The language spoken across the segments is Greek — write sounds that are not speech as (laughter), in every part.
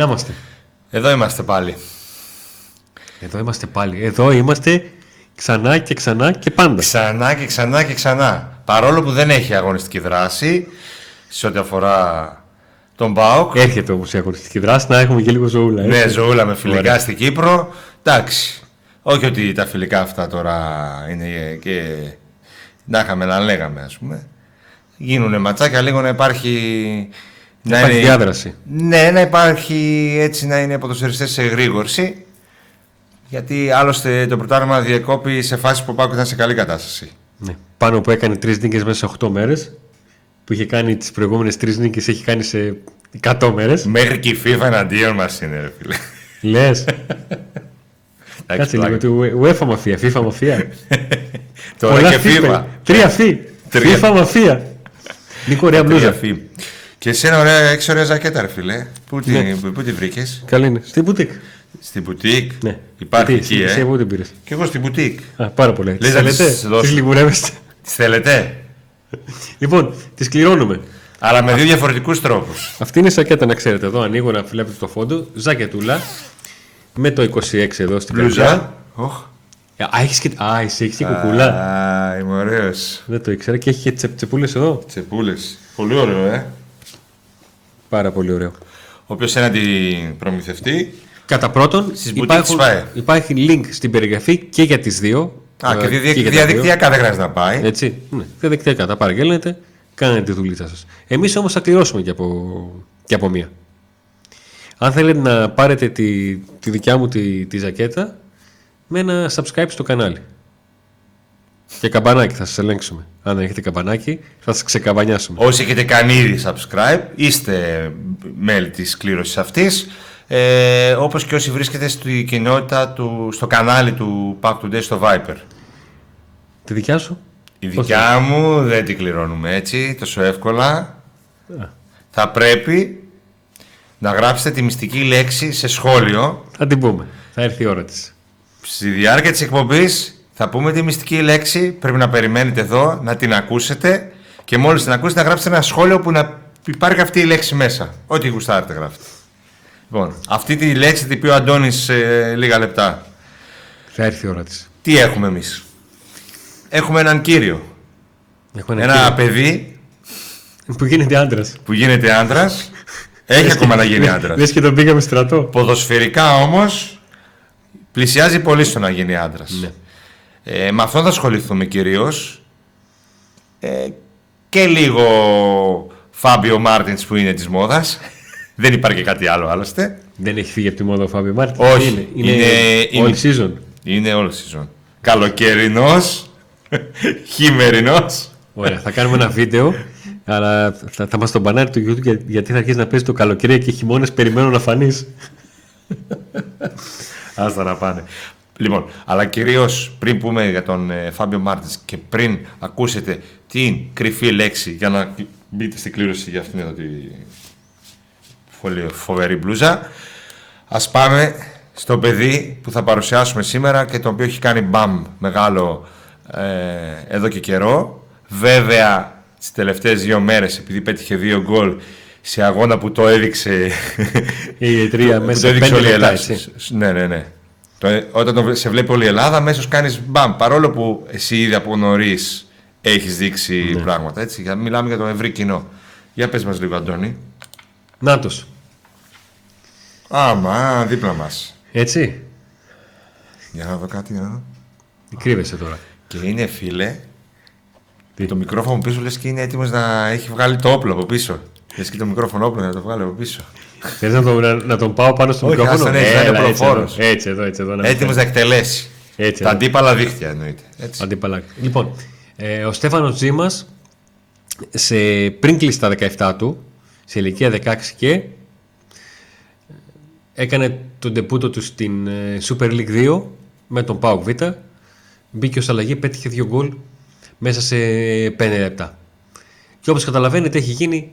Να είμαστε. Εδώ είμαστε πάλι. Εδώ είμαστε πάλι. Εδώ είμαστε ξανά και ξανά και πάντα. Ξανά και ξανά και ξανά. Παρόλο που δεν έχει αγωνιστική δράση σε ό,τι αφορά τον ΠΑΟΚ. Έρχεται όμως η αγωνιστική δράση να έχουμε και λίγο ζωούλα. Ναι, έτσι. ζωούλα με φιλικά Ωραία. στην Κύπρο. Εντάξει. Όχι ότι τα φιλικά αυτά τώρα είναι και να είχαμε να λέγαμε, ας πούμε. Γίνουνε ματσάκια λίγο να υπάρχει. Να υπάρχει διάδραση. Ναι, να υπάρχει έτσι να είναι ποδοσφαιριστές σε γρήγορση. Γιατί άλλωστε το πρωτάθλημα διεκόπη σε φάση που ο Πάκος ήταν σε καλή κατάσταση. Ναι. Πάνω που έκανε τρεις νίκες μέσα σε 8 μέρες. Που είχε κάνει τις προηγούμενες τρεις νίκες, έχει κάνει σε 100 μέρες. Μέχρι και η FIFA εναντίον μας είναι, ρε φίλε. Λες. (laughs) Εντάξει, Κάτσε πλάκα. λίγο. του UEFA μαφία, FIFA μαφία. (laughs) Τώρα Πολλά και φι, FIFA. παιδί. Τρία φι. Τρία. FIFA μαφία. Νίκο, ωραία Τρία μπλούζα. Φι. Και εσένα ωραία, έχεις ωραία ζακέτα, ρε φίλε. Πού, τη, Ναι. πού, πού τη βρήκες; Καλή είναι. Στην μπουτίκ. Στην μπουτίκ. Ναι. Υπάρχει Γιατί, εκεί, εσύ ε; από πού την πήρε. Και εγώ στην μπουτίκ. Α, πάρα πολύ. Λες Τις να τις θέλετε, δώσω. τις λιγουρεύεστε. Τις θέλετε; Λοιπόν, τις κληρώνουμε. Αλλά με δύο διαφορετικούς τρόπους. Αυτή είναι η σακέτα να ξέρετε. Εδώ ανοίγω να βλέπετε το φόντο. Ζακετούλα. Με το 26 εδώ στην καρδιά. Μπλουζά. Οχ. Α, έχεις και, α εσύ έχεις και κουκούλα. Α, είμαι ωραίος. Δεν το ήξερα και έχει και τσεπ, τσεπούλες εδώ. Τσεπούλες. Πολύ ωραίο, ε. Πάρα πολύ ωραίο. Όποιος ένα την προμηθευτεί. Κατά πρώτον, Στις boutiques υπάρχουν, πάει. υπάρχει link στην περιγραφή και για τις δύο. Α, Ε, και δια- για τα δύο. διαδικτυακά δεν χρειάζεται να πάει. Έτσι, ναι, διαδικτυακά τα παραγγέλνετε, κάνετε τη δουλειά σας. Εμείς όμως θα κληρώσουμε και από, και από μία. Αν θέλετε να πάρετε τη, τη δικιά μου τη, τη ζακέτα, με ένα subscribe στο κανάλι. Και καμπανάκι θα σας ελέγξουμε. Αν δεν έχετε καμπανάκι, θα σας ξεκαμπανιάσουμε. Όσοι έχετε κάνει ήδη subscribe, είστε μέλη της κλήρωσης αυτής. Ε, όπως και όσοι βρίσκεται στη κοινότητα του, στο κανάλι του Pack Today στο Viper. Τη δικιά σου; Η Πώς δικιά μου δεν την κληρώνουμε έτσι, τόσο εύκολα. Θα πρέπει να γράψετε τη μυστική λέξη σε σχόλιο. Θα την πούμε. Θα έρθει η ώρα της. Στη διάρκεια της εκπομπής θα πούμε τη μυστική λέξη. Πρέπει να περιμένετε εδώ, να την ακούσετε και μόλις την ακούσετε να γράψετε ένα σχόλιο που να υπάρχει αυτή η λέξη μέσα. Ό,τι γουστάρετε γράφετε. Λοιπόν, αυτή τη λέξη την πει ο Αντώνης σε λίγα λεπτά. Θα έρθει η ώρα της. Τι έχουμε εμείς; Έχουμε έναν κύριο. Έχω ένα, Ένα κύριο παιδί που γίνεται άντρας. που γίνεται άντρας. Έχει ακόμα να γίνει άντρας. Λες και τον πήγαμε στρατό. Ποδοσφαιρικά όμως πλησιάζει πολύ στο να γίνει άντρας. Ναι. Ε, με αυτόν θα ασχοληθούμε κυρίως. Ε, και λίγο Φάμπιο Μάρτινς που είναι της μόδας. (laughs) Δεν υπάρχει και κάτι άλλο άλλωστε. Δεν έχει φύγει από τη μόδα ο Φάμπιο Μάρτινς. Όχι. Είναι, είναι, Είναι- all είναι- season. Είναι all season. Καλοκαιρινός. (laughs) Χειμερινός. Ωραία, θα κάνουμε ένα βίντεο. Αλλά θα, θα μας τον μπανάρει το YouTube για- γιατί θα αρχίσεις να παίζεις το καλοκαίρι και χειμώνες περιμένω να φανείς. Άστα να πάνε. Λοιπόν, αλλά κυρίως πριν πούμε για τον ε, Φάμπιο Μάρτινς και πριν ακούσετε την κρυφή λέξη για να μπείτε στην κλήρωση για αυτήν εδώ τη πολύ φοβερή μπλούζα, ας πάμε στο παιδί που θα παρουσιάσουμε σήμερα και το οποίο έχει κάνει μπαμ μεγάλο ε, εδώ και καιρό. Βέβαια, τις τελευταίες δύο μέρες, επειδή πέτυχε δύο γκολ σε αγώνα που το έδειξε Η εταιρεία (laughs) που μέσα το σε έδειξε πέντε όλη η λεπτά, Ελλάδα. έτσι. Σ- Ναι, ναι, ναι. Το, όταν το, σε βλέπει όλη η Ελλάδα, αμέσως κάνεις μπαμ. Παρόλο που εσύ ήδη από νωρίς έχεις δείξει Ναι. πράγματα. Έτσι, για- μιλάμε για το ευρύ κοινό. Για πες μας λίγο, Αντώνη. Νάτος. Άμα, δίπλα μας. Έτσι. Για να δω κάτι. Για να δω. Κρύβεσαι τώρα. Και είναι φίλε. Τι; Το μικρόφωνο πίσω λες και είναι έτοιμος να έχει βγάλει το όπλο από πίσω. Λες και το μικρόφωνο όπλο να το βγάλει από πίσω. Θες να, το, να, να τον πάω πάνω στο Όχι, μικρόφωνο; άστα, ναι, να είναι Έλα, έτσι, προφόρος. εδώ, έτσι εδώ, έτσι εδώ. να Έτοιμος να εκτελέσει. Έτσι, Τα εδώ. αντίπαλα δίχτυα εννοείται. Έτσι. Αντίπαλα. Λοιπόν, ε, ο Στέφανος Τζίμας σε, πριν κλείσει τα 17 του, σε ηλικία 16 και έκανε τον τεπούτο του στην ε, Super League 2 με τον ΠΑΟΚ Β. Μπήκε ως αλλαγή, πέτυχε δύο γκολ μέσα σε 5 λεπτά. Και όπως καταλαβαίνετε έχει γίνει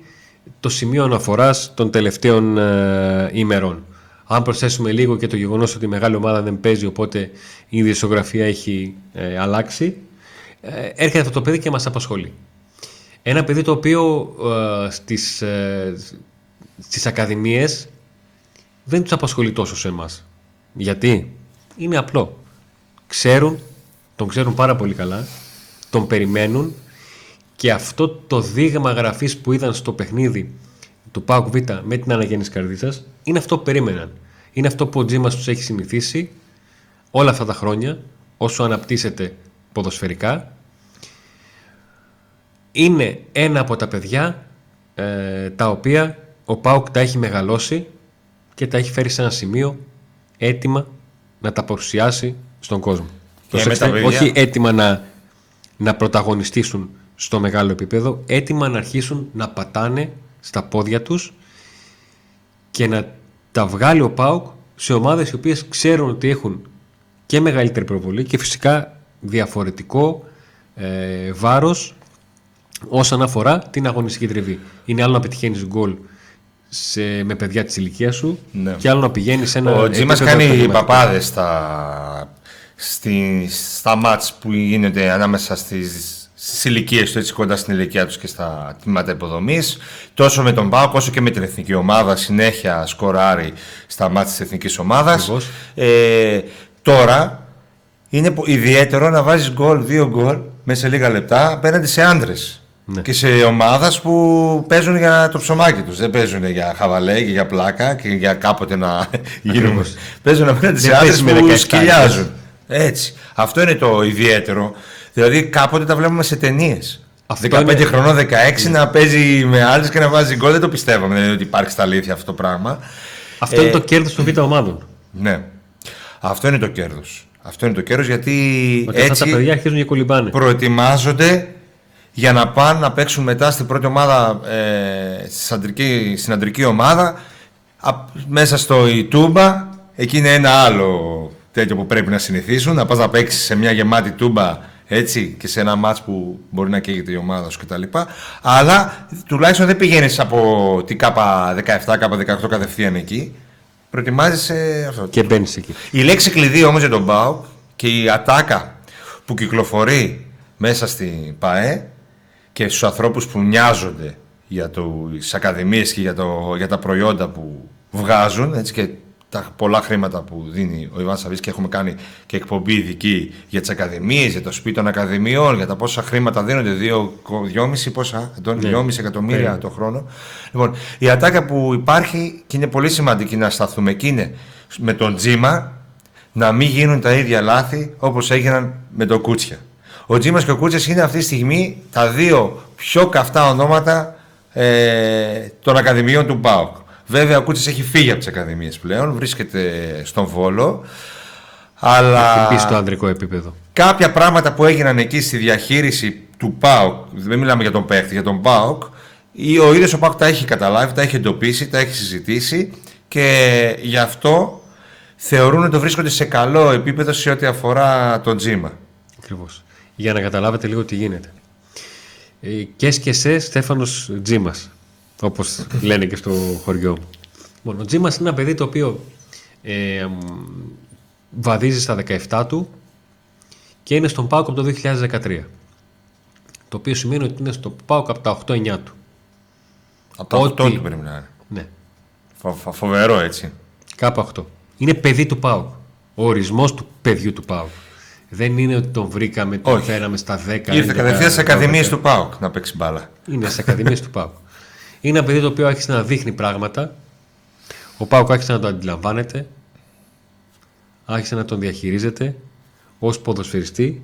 το σημείο αναφοράς των τελευταίων ε, ημερών. Αν προσθέσουμε λίγο και το γεγονός ότι η μεγάλη ομάδα δεν παίζει οπότε η δισογραφία έχει ε, αλλάξει, ε, έρχεται αυτό το παιδί και μας απασχολεί. Ένα παιδί το οποίο ε, στις, ε, στις ακαδημίες δεν τους απασχολεί τόσο σε εμάς. Γιατί; Είναι απλό. Ξέρουν, τον ξέρουν πάρα πολύ καλά, τον περιμένουν και αυτό το δείγμα γραφής που είδαν στο παιχνίδι του ΠΑΟΚ Β με την αναγέννηση καρδίτσας είναι αυτό που περίμεναν. Είναι αυτό που ο Τζίμας τους έχει συνηθίσει όλα αυτά τα χρόνια όσο αναπτύσσεται ποδοσφαιρικά. Είναι ένα από τα παιδιά ε, τα οποία ο ΠΑΟΚ τα έχει μεγαλώσει και τα έχει φέρει σε ένα σημείο έτοιμα να τα παρουσιάσει στον κόσμο. Προσέξτε, όχι έτοιμα να, να πρωταγωνιστήσουν στο μεγάλο επίπεδο, έτοιμα να αρχίσουν να πατάνε στα πόδια τους και να τα βγάλει ο ΠΑΟΚ σε ομάδες οι οποίες ξέρουν ότι έχουν και μεγαλύτερη προβολή και φυσικά διαφορετικό ε, βάρος όσον αφορά την αγωνιστική τριβή. Είναι άλλο να πετυχαίνεις γκολ σε, με παιδιά της ηλικίας σου ναι. και άλλο να πηγαίνεις σε ένα. Ο Τζίμα κάνει παπάδες στα, στη, στα μάτς που γίνεται ανάμεσα στις στι ηλικίες τους, έτσι κοντά στην ηλικία τους και στα τμήματα υποδομής. Τόσο με τον Πάοκ όσο και με την εθνική ομάδα. Συνέχεια σκοράρει στα μάτια της εθνικής ομάδας. Ε, τώρα είναι ιδιαίτερο να βάζεις γκολ, δύο γκολ μέσα σε λίγα λεπτά απέναντι σε άντρες. Ναι. Και σε ομάδα που παίζουν για το ψωμάκι τους. Δεν παίζουν για χαβαλέ και για πλάκα και για κάποτε να γίνουν. παίζουν απέναντι σε άντρες που σκυλιάζουν. Έτσι. Αυτό είναι το ιδιαίτερο. Δηλαδή κάποτε τα βλέπουμε σε ταινίες. 15 είναι... χρονών, 16 να παίζει με άλλες και να βάζει γκολ. Δεν το πιστεύαμε δηλαδή, ότι υπάρχει στα αλήθεια αυτό το πράγμα. Αυτό ε, είναι το κέρδος των β' ομάδων. Ναι. Αυτό είναι το κέρδος. Αυτό είναι το κέρδος γιατί ότι έτσι αυτά τα παιδιά αρχίζουν και κολυμπάνε. προετοιμάζονται για να πάνε να παίξουν μετά στην πρώτη ομάδα, ε, στην αντρική ομάδα, μέσα στο Ιτούμπα. Εκεί είναι ένα άλλο τέτοιο που πρέπει να συνηθίσουν. Να πας να παίξεις σε μια γεμάτη τούμπα έτσι, και σε ένα μάτς που μπορεί να καίγεται η ομάδα σου κτλ. Αλλά τουλάχιστον δεν πηγαίνεις από την ΚΑΠΑ 17, ΚΑΠΑ 18 κατευθείαν εκεί. Προετοιμάζεσαι αυτό. Και μπαίνεις εκεί. Η λέξη κλειδί όμως για τον Μπάουκ και η ατάκα που κυκλοφορεί μέσα στην ΠαΕ και στους ανθρώπους που νοιάζονται για τις ακαδημίες και για, το, για τα προϊόντα που βγάζουν έτσι, και τα πολλά χρήματα που δίνει ο Ιβάν Σαββής και έχουμε κάνει και εκπομπή ειδική για τις ακαδημίες, για το σπίτι των ακαδημιών, για τα πόσα χρήματα δίνονται, 2,5 πόσα, 2,5 ναι. εκατομμύρια ναι. το χρόνο. Λοιπόν, η ατάκα που υπάρχει και είναι πολύ σημαντική να σταθούμε εκεί είναι με τον Τζίμα να μην γίνουν τα ίδια λάθη όπως έγιναν με τον Κούτσια. Ο Τζίμας και ο Κούτσιας είναι αυτή τη στιγμή τα δύο πιο καυτά ονόματα ε, των ακαδημιών του ΠΑΟΚ. Βέβαια, ο Κούτσης έχει φύγει από τις Ακαδημίες πλέον, βρίσκεται στον Βόλο. Αλλά. Έχει πει στο ανδρικό επίπεδο. Κάποια πράγματα που έγιναν εκεί στη διαχείριση του ΠΑΟΚ, δεν μιλάμε για τον παίχτη, για τον ΠΑΟΚ, ο ίδιος ο ΠΑΟΚ τα έχει καταλάβει, τα έχει εντοπίσει, τα έχει συζητήσει και γι' αυτό θεωρούν ότι το βρίσκονται σε καλό επίπεδο σε ό,τι αφορά τον Τζίμα. Ακριβώς. Για να καταλάβετε λίγο τι γίνεται. Ε, και σε Στέφανος Τζίμας Όπως λένε και στο χωριό μου. Λοιπόν, ο Τζίμα είναι ένα παιδί το οποίο ε, βαδίζει στα 17 του και είναι στον Πάοκ από το 2013. Το οποίο σημαίνει ότι είναι στο Πάοκ από τα 8-9 του. Από τα 8 του πρέπει να είναι. Ναι. Φο, φοβερό έτσι. Κάπου 8. Είναι παιδί του Πάοκ. Ο ορισμός του παιδιού του Πάοκ. Δεν είναι ότι τον βρήκαμε, τον φέραμε στα 10. Ήρθε κατευθείαν στις ακαδημίες του Πάοκ να παίξει μπάλα. Είναι στις ακαδημίες του Πάοκ. (laughs) Είναι ένα παιδί το οποίο άρχισε να δείχνει πράγματα. Ο Πάουκ άρχισε να το αντιλαμβάνεται. Άρχισε να τον διαχειρίζεται ως ποδοσφαιριστή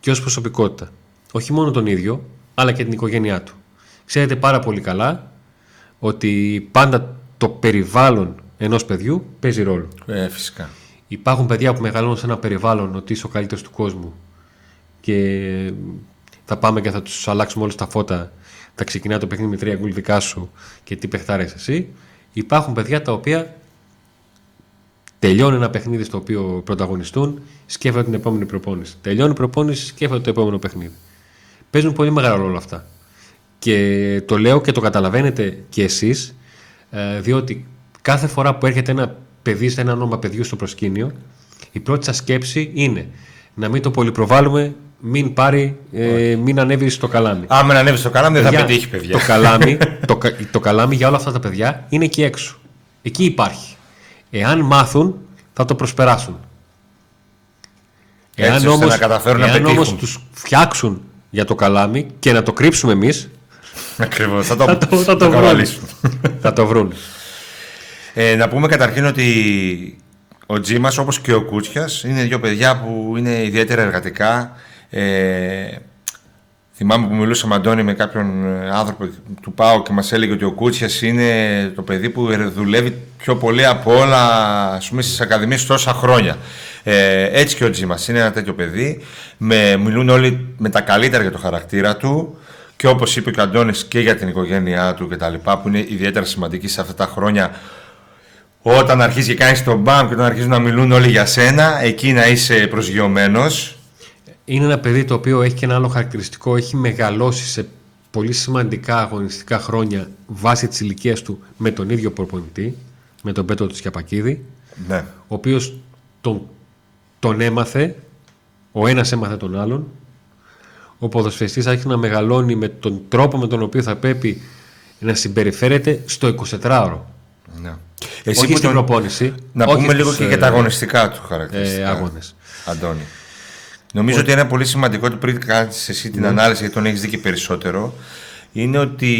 και ως προσωπικότητα. Όχι μόνο τον ίδιο, αλλά και την οικογένειά του. Ξέρετε πάρα πολύ καλά ότι πάντα το περιβάλλον ενός παιδιού παίζει ρόλο. Ε, φυσικά. Υπάρχουν παιδιά που μεγαλώνουν σε ένα περιβάλλον ότι είσαι ο καλύτερος του κόσμου και θα πάμε και θα τους αλλάξουμε όλους τα φώτα θα ξεκινά το παιχνίδι με τρία γκολ δικά σου και τι παιχτάρες εσύ. Υπάρχουν παιδιά τα οποία τελειώνει ένα παιχνίδι στο οποίο πρωταγωνιστούν, σκέφτονται την επόμενη προπόνηση. Τελειώνει η προπόνηση, σκέφτονται το επόμενο παιχνίδι. Παίζουν πολύ μεγάλο ρόλο αυτά. Και το λέω και το καταλαβαίνετε κι εσείς, ε, διότι κάθε φορά που έρχεται ένα παιδί σε ένα όνομα παιδιού στο προσκήνιο, η πρώτη σας σκέψη είναι να μην το πολυπροβάλλουμε μην πάρει, ε, μην ανέβει στο καλάμι. Άμα ανέβεις στο καλάμι, δεν θα πετύχει παιδιά. Το καλάμι, (laughs) το, το καλάμι για όλα αυτά τα παιδιά είναι εκεί έξω. Εκεί υπάρχει. Εάν μάθουν, θα το προσπεράσουν. Έτσι, Εάν ώστε όμως, να καταφέρουν να εάν πετύχουν. όμως τους φτιάξουν για το καλάμι και να το κρύψουμε εμείς, Ακριβώς. Θα το, θα το, θα το, βρουν. καβαλήσουν. θα το βρουν. (laughs) Ε, να πούμε καταρχήν ότι ο Τζίμας όπως και ο Κούτσιας είναι δύο παιδιά που είναι ιδιαίτερα εργατικά. Ε, θυμάμαι που μιλούσαμε Αντώνη με κάποιον ε, άνθρωπο του ΠΑΟ και μας έλεγε ότι ο Κούτσιας είναι το παιδί που δουλεύει πιο πολύ από όλα ας πούμε, στις ακαδημίες τόσα χρόνια. Ε, έτσι και ο Τζίμα είναι ένα τέτοιο παιδί. Με, μιλούν όλοι με τα καλύτερα για το χαρακτήρα του και όπως είπε και ο Αντώνης και για την οικογένειά του και τα λοιπά που είναι ιδιαίτερα σημαντική σε αυτά τα χρόνια όταν αρχίζει και κάνεις τον μπαμ και όταν αρχίζουν να μιλούν όλοι για σένα εκεί να είσαι προσγειωμένος Είναι ένα παιδί το οποίο έχει και ένα άλλο χαρακτηριστικό. Έχει μεγαλώσει σε πολύ σημαντικά αγωνιστικά χρόνια βάσει της ηλικίας του με τον ίδιο προπονητή, με τον Πέτρο του Σιαπακίδη, ναι. ο οποίος τον, τον έμαθε, ο ένας έμαθε τον άλλον. Ο ποδοσφαιριστής άρχισε να μεγαλώνει με τον τρόπο με τον οποίο θα πρέπει να συμπεριφέρεται στο 24ωρο. ναι. όχι που στην τον- προπόνηση. Να όχι πούμε λίγο στους, και για τα ε, αγωνιστικά του χαρακτηριστικά. ε, αγώνες. Αντώνη. Νομίζω ότι ένα πολύ σημαντικό του πριν κάνεις εσύ Ναι. την ανάλυση, γιατί τον έχεις δει και περισσότερο, είναι ότι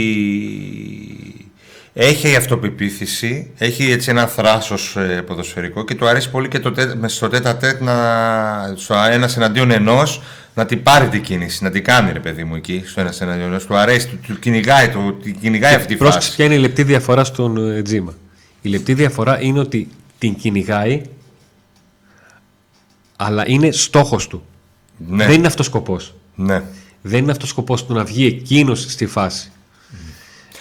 έχει αυτοπεποίθηση, έχει έτσι ένα θράσος ε, ποδοσφαιρικό και του αρέσει πολύ και το, τε- μες στο τέτα τέτ να, στο ένας εναντίον ενός να την πάρει την κίνηση, να την κάνει ρε παιδί μου εκεί στο ένας εναντίον ενός. Του αρέσει, του, του κυνηγάει, του, την κυνηγάει αυτή η Πρόσεξε φάση. ποια είναι η λεπτή διαφορά στον ε, Τζίμα. Η λεπτή διαφορά είναι ότι την κυνηγάει, αλλά είναι στόχος του. Ναι, Δεν είναι αυτός σκοπός. ναι. Δεν είναι αυτός σκοπός του να βγει εκείνος στη φάση.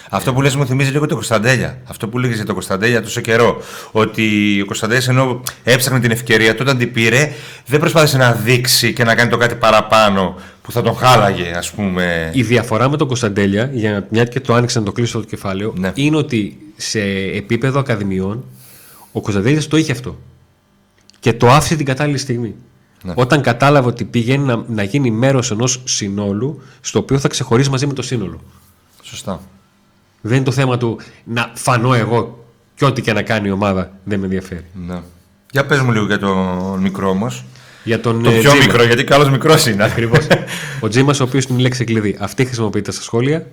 Αυτό που λες μου θυμίζει λίγο το Κωνσταντέλια. Αυτό που λέγε για το Κωνσταντέλια τόσο καιρό. Ότι ο Κωνσταντέλιας ενώ έψαχνε την ευκαιρία του, όταν την πήρε, δεν προσπάθησε να δείξει και να κάνει το κάτι παραπάνω που θα τον χάλαγε, ας πούμε. Η διαφορά με τον Κωνσταντέλια, για να- μια και το άνοιξα να το κλείσω το κεφάλαιο, Ναι. είναι ότι σε επίπεδο ακαδημιών ο Κωνσταντέλιας το είχε αυτό. Και το άφησε την κατάλληλη στιγμή. Ναι. Όταν κατάλαβε ότι πηγαίνει να, να γίνει μέρος ενός συνόλου, στο οποίο θα ξεχωρίσει μαζί με το σύνολο. Σωστά. Δεν είναι το θέμα του να φανώ εγώ και ό,τι και να κάνει η ομάδα δεν με ενδιαφέρει. Ναι. Για πες μου λίγο για τον μικρό όμως. Για τον Το ε, πιο Τζίμα. μικρό, γιατί καλός μικρός είναι. Ακριβώς. (laughs) ο Τζίμας, ο οποίος είναι η λέξη κλειδί. Αυτή χρησιμοποιείται στα σχόλια.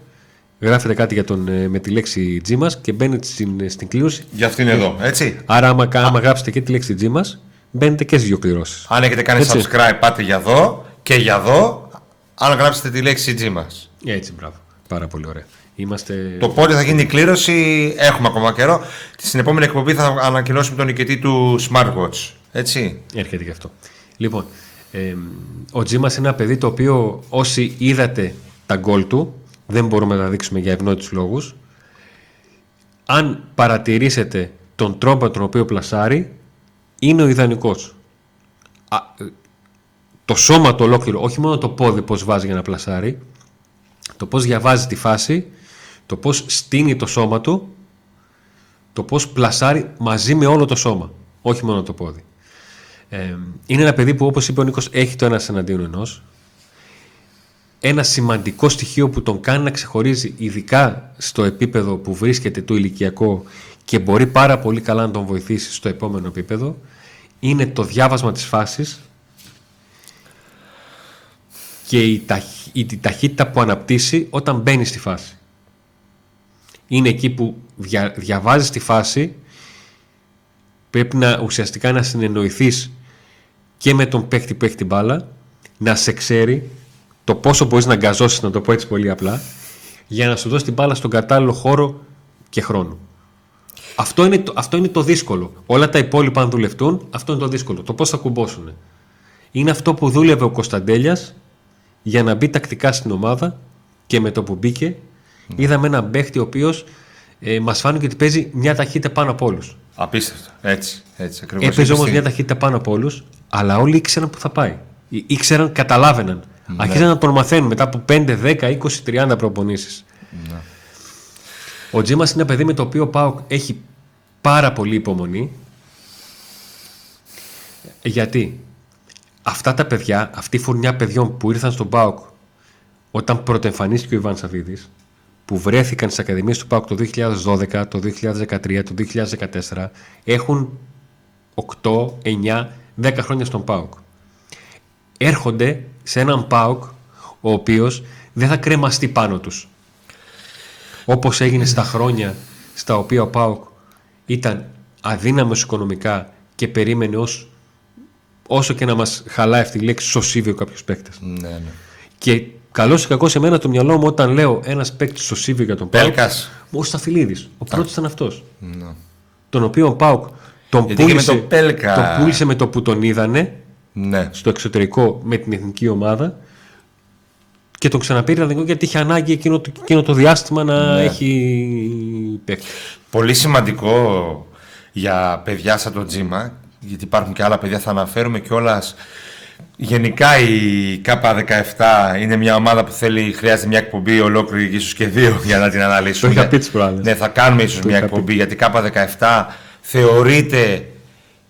Γράφετε κάτι για τον, ε, με τη λέξη Τζίμας και μπαίνετε στην, ε, στην κλήρωση. Για αυτήν εδώ, έτσι. Άρα, άμα, άμα γράψετε και τη λέξη Τζίμας, μπαίνετε και στις δύο κληρώσεις. Αν έχετε κάνει Έτσι. subscribe, πάτε για εδώ και για εδώ. Αν γράψετε τη λέξη G μας. Έτσι, μπράβο. Πάρα πολύ ωραία. Είμαστε. Το πότε θα γίνει η κλήρωση, έχουμε ακόμα καιρό. Στην επόμενη εκπομπή θα ανακοινώσουμε τον νικητή του Smartwatch. Έτσι. Έρχεται και αυτό. Λοιπόν, ε, ο Τζίμα είναι ένα παιδί το οποίο όσοι είδατε τα γκολ του, δεν μπορούμε να τα δείξουμε για ευνόητους λόγους. Αν παρατηρήσετε τον τρόπο με τον οποίο πλασάρει, είναι ο ιδανικός. Α, ε, το σώμα το ολόκληρο, όχι μόνο το πόδι πώς βάζει για να πλασάρει, το πώς διαβάζει τη φάση, το πώς στείνει το σώμα του, το πώς πλασάρει μαζί με όλο το σώμα, όχι μόνο το πόδι. Ε, είναι ένα παιδί που όπως είπε ο Νίκος έχει το ένα εναντίον ενός. Ένα σημαντικό στοιχείο που τον κάνει να ξεχωρίζει ειδικά στο επίπεδο που βρίσκεται το ηλικιακό και μπορεί πάρα πολύ καλά να τον βοηθήσει στο επόμενο επίπεδο είναι το διάβασμα της φάσης και η, ταχ- η, η ταχύτητα που αναπτύσσει όταν μπαίνει στη φάση. Είναι εκεί που δια, διαβάζεις τη φάση πρέπει να ουσιαστικά να συνεννοηθείς και με τον παίχτη που έχει την μπάλα να σε ξέρει το πόσο μπορείς να αγκαζώσεις, να το πω έτσι πολύ απλά για να σου δώσει την μπάλα στον κατάλληλο χώρο και χρόνο. Αυτό είναι, το, αυτό είναι το δύσκολο. Όλα τα υπόλοιπα αν δουλευτούν, αυτό είναι το δύσκολο. Το πώς θα κουμπώσουν. Είναι αυτό που δούλευε ο Κωνσταντέλιας για να μπει τακτικά στην ομάδα και με το που μπήκε είδαμε έναν παίχτη ο οποίος ε, μας φάνηκε ότι παίζει μια ταχύτητα πάνω από όλους. Απίστευτο. Έτσι. έτσι ακριβώς. Έπαιζε Είπε όμως στην- μια ταχύτητα πάνω από όλους, αλλά όλοι ήξεραν που θα πάει. Ή- Ήξεραν, καταλάβαιναν. Άρχισαν να τον μαθαίνουν μετά από 5, 10, 20, 30 προπονήσεις. Ο Τζίμα είναι ένα παιδί με το οποίο ο Πάοκ έχει πάρα πολύ υπομονή. Γιατί αυτά τα παιδιά, αυτή η φουρνιά παιδιών που ήρθαν στον Πάοκ όταν πρωτοεμφανίστηκε ο Ιβάν Σαββίδης, που που βρέθηκαν στις Ακαδημίες του ΠΑΟΚ το 2012, το 2013, το 2014 έχουν 8, 9, 10 χρόνια στον ΠΑΟΚ. Έρχονται σε έναν ΠΑΟΚ ο οποίος δεν θα κρεμαστεί πάνω τους. Όπως έγινε στα χρόνια στα οποία ο ΠΑΟΚ ήταν αδύναμος οικονομικά και περίμενε ως, όσο και να μας χαλάει αυτή η λέξη σωσίβιο κάποιους παίκτες. Ναι, ναι. Και καλό ή κακό σε μένα το μυαλό μου όταν λέω ένας παίκτης στο Σίβιο για τον Πάουκ. Πέλκα. Ο Σταφυλίδης. Ο πρώτος ήταν αυτός. Ναι. Τον οποίο ο Πάουκ τον Γιατί και με πούλησε, τον Πέλκα. τον πούλησε με το που τον είδανε ναι. στο εξωτερικό με την εθνική ομάδα και τον ξαναπήρε εθνικό γιατί είχε ανάγκη εκείνο, το- εκείνο το διάστημα να Ναι. έχει παίκτη. Πολύ σημαντικό για παιδιά σαν τον Τζίμα, γιατί υπάρχουν και άλλα παιδιά, θα αναφέρουμε κιόλας. Γενικά η ΚΑΠΑ17 είναι μια ομάδα που θέλει, χρειάζεται μια εκπομπή ολόκληρη, ίσως και δύο για να την αναλύσουμε. Το είχα πει τις προάλλες. Ναι, θα κάνουμε ίσως μια είχα πει. εκπομπή γιατί η ΚΑΠΑ17 θεωρείται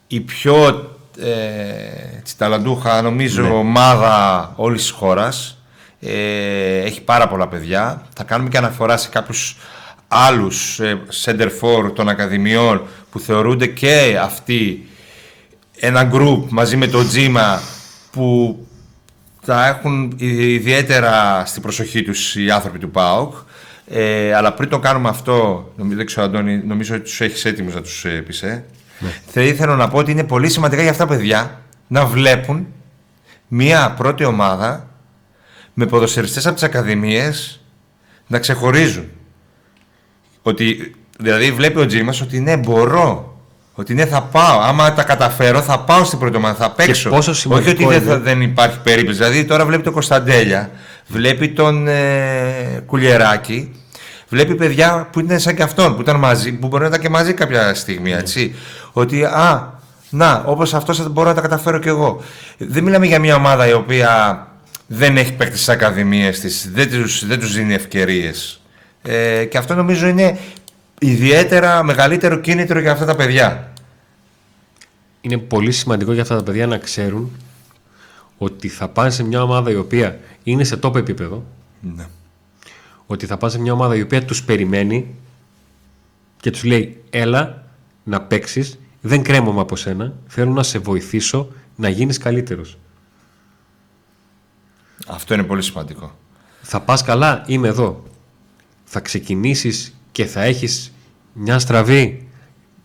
η πιο ε, έτσι, ταλαντούχα νομίζω Ναι. ομάδα όλης της χώρας ε, έχει πάρα πολλά παιδιά θα κάνουμε και αναφορά σε κάποιους άλλους ε, center for των ακαδημιών που θεωρούνται και αυτοί ένα group μαζί με το Τζίμα που θα έχουν ι- ιδιαίτερα στην προσοχή τους οι άνθρωποι του ΠΑΟΚ. Ε, αλλά πριν το κάνουμε αυτό, νομίζω, δεν ξέρω Αντώνη, νομίζω ότι τους έχεις έτοιμους να τους ε, πεις, ε. Θα ήθελα να πω ότι είναι πολύ σημαντικά για αυτά τα παιδιά να βλέπουν μια πρώτη ομάδα με ποδοσφαιριστές από τις ακαδημίες να ξεχωρίζουν. Ότι, δηλαδή βλέπει ο Τζίμας ότι ναι μπορώ, ότι ναι θα πάω, άμα τα καταφέρω θα πάω στην πρώτη ομάδα, θα παίξω. πόσο Όχι σημαντικό ότι δεν, είναι. θα- δεν υπάρχει περίπτωση. Δηλαδή τώρα βλέπει τον Κωνσταντέλια, βλέπει τον ε, Κουλιεράκη, βλέπει παιδιά που ήταν σαν και αυτόν, που ήταν μαζί, που μπορεί να ήταν και μαζί κάποια στιγμή, έτσι. Ότι α, να, όπως αυτός θα μπορώ να τα καταφέρω κι εγώ. Δεν μιλάμε για μια ομάδα η οποία δεν έχει παίκτη στις ακαδημίες της, δεν τους, δεν τους δίνει ευκαιρίες. Ε, και αυτό νομίζω είναι ιδιαίτερα μεγαλύτερο κίνητρο για αυτά τα παιδιά. Είναι πολύ σημαντικό για αυτά τα παιδιά να ξέρουν ότι θα πάνε σε μια ομάδα η οποία είναι σε top επίπεδο, Ναι. ότι θα πάνε σε μια ομάδα η οποία τους περιμένει και τους λέει έλα να παίξεις, δεν κρέμομαι από σένα, θέλω να σε βοηθήσω να γίνεις καλύτερος. Αυτό είναι πολύ σημαντικό. Θα πας καλά, είμαι εδώ. Θα ξεκινήσεις και θα έχεις μια στραβή,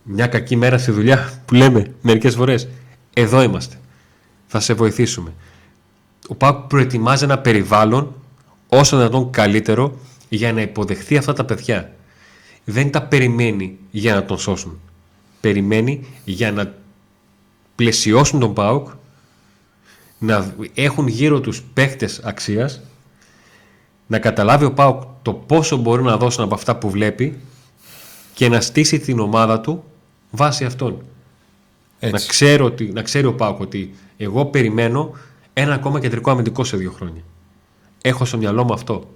μια κακή μέρα στη δουλειά που λέμε μερικές φορές. Εδώ είμαστε. Θα σε βοηθήσουμε. Ο ΠΑΚ προετοιμάζει ένα περιβάλλον όσο δυνατόν καλύτερο για να υποδεχθεί αυτά τα παιδιά. Δεν τα περιμένει για να τον σώσουν. Περιμένει για να πλαισιώσουν τον ΠΑΟΚ να έχουν γύρω τους παίχτες αξίας να καταλάβει ο ΠΑΟΚ το πόσο μπορεί να δώσουν από αυτά που βλέπει και να στήσει την ομάδα του βάσει αυτών. Να, Έτσι. ξέρω ότι, να ξέρει ο ΠΑΟΚ ότι εγώ περιμένω ένα ακόμα κεντρικό αμυντικό σε δύο χρόνια. Έχω στο μυαλό μου αυτό.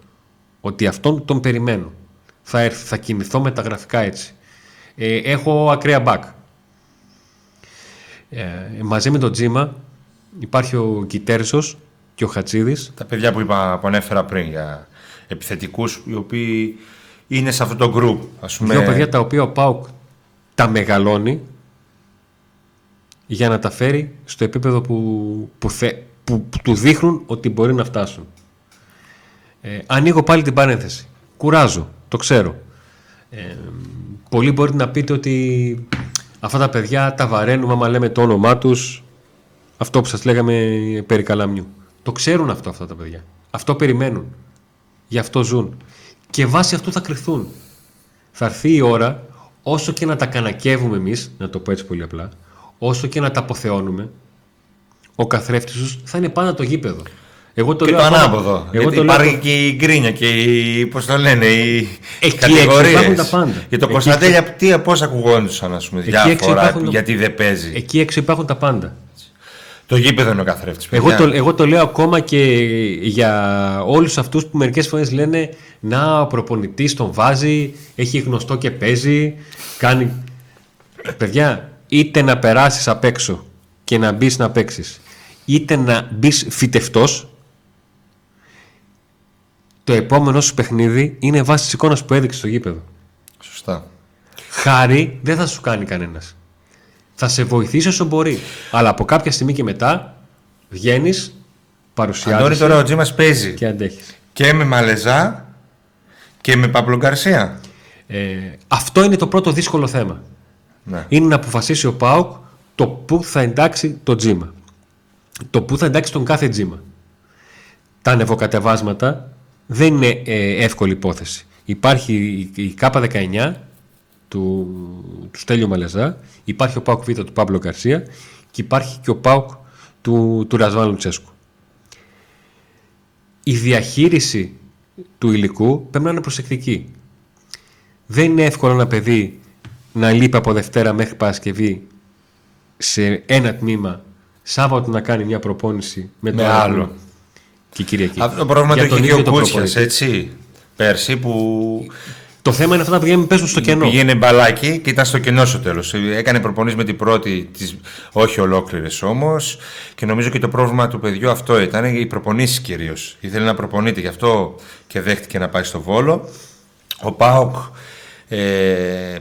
Ότι αυτόν τον περιμένω. Θα έρθει, θα κινηθώ με τα γραφικά έτσι. Ε, έχω ακραία μπακ. Ε, μαζί με τον Τζίμα υπάρχει ο Κιτέρσος και ο Χατσίδης Τα παιδιά που, είπα, που ανέφερα πριν για επιθετικούς οι οποίοι είναι σε αυτό το group. Ας πούμε, Δύο παιδιά τα οποία ο Πάουκ τα μεγαλώνει για να τα φέρει στο επίπεδο που, που, θε- που, που του δείχνουν ότι μπορεί να φτάσουν. Ε, ανοίγω πάλι την παρένθεση. Κουράζω, το ξέρω. Ε, πολλοί μπορείτε να πείτε ότι αυτά τα παιδιά τα βαραίνουμε άμα λέμε το όνομά τους αυτό που σας λέγαμε περί Καλαμιού. Το ξέρουν αυτό αυτά τα παιδιά. Αυτό περιμένουν. Γι' αυτό ζουν. Και βάσει αυτού θα κρυθούν. Θα έρθει η ώρα, όσο και να τα κανακεύουμε εμείς, να το πω έτσι πολύ απλά, όσο και να τα αποθεώνουμε, ο καθρέφτης τους θα είναι πάνω το γήπεδο. Εγώ το και λέω το ακόμα- ανάποδο. Εγώ Γιατί το λέω υπάρχει το- και η γκρίνια και η, πώς το λένε, οι Εκεί κατηγορίες. έξω υπάρχουν τα πάντα. Για το Εκεί Κωνσταντέλια, τι, πώς ακουγόντουσαν, ας πούμε, Εκεί έξω διάφορα, υπάρχουν- γιατί δεν παίζει. Εκεί έξω υπάρχουν τα πάντα. Το γήπεδο είναι ο καθρέφτης, Εγώ παιδιά. το, εγώ το λέω ακόμα και για όλους αυτούς που μερικές φορές λένε να ο προπονητής τον βάζει, έχει γνωστό και παίζει, κάνει... Παιδιά, είτε να περάσεις απ' έξω και να μπεις να παίξεις, είτε να μπεις φυτευτός, το επόμενο σου παιχνίδι είναι βάσει της εικόνας που έδειξες στο γήπεδο. Σωστά. Χάρη δεν θα σου κάνει κανένας. Θα σε βοηθήσει όσο μπορεί. Αλλά από κάποια στιγμή και μετά βγαίνεις, Αντώνη, παρουσιάζει τώρα ο Τζίμας παίζει και αντέχεις. και με Μαλεζά και με Παπλο Γκαρσία. Ε, αυτό είναι το πρώτο δύσκολο θέμα. Ναι. Είναι να αποφασίσει ο Πάοκ το πού θα εντάξει το τζίμα. Το πού θα εντάξει τον κάθε τζίμα. Τα ανεβοκατεβάσματα δεν είναι ε, εύκολη υπόθεση. Υπάρχει η, η K19 του, του Στέλιο Μαλεζά, υπάρχει ο Πάοκ Β του Παύλο Γκαρσία και υπάρχει και ο Πάοκ του, του Ρασβάν Λουτσέσκου. Η διαχείριση του υλικού πρέπει να είναι προσεκτική. Δεν είναι εύκολο ένα παιδί να λείπει από Δευτέρα μέχρι Παρασκευή σε ένα τμήμα, Σάββατο να κάνει μια προπόνηση με, Με το άλλο. και Κυριακή. Αυτό το πρόβλημα Για το τον είχε και ίδιο ο το Κούτσιας, προπονητή. έτσι. Πέρσι που Το θέμα είναι αυτά τα παιδιά που παίζουν στο κενό. πήγαινε μπαλάκι και ήταν στο κενό στο τέλος. Έκανε προπονήσεις με την πρώτη, τις, όχι ολόκληρες όμως. Και νομίζω και το πρόβλημα του παιδιού αυτό ήταν οι προπονήσεις κυρίως. Ήθελε να προπονείται, γι' αυτό και δέχτηκε να πάει στο βόλο. Ο Πάοκ ε,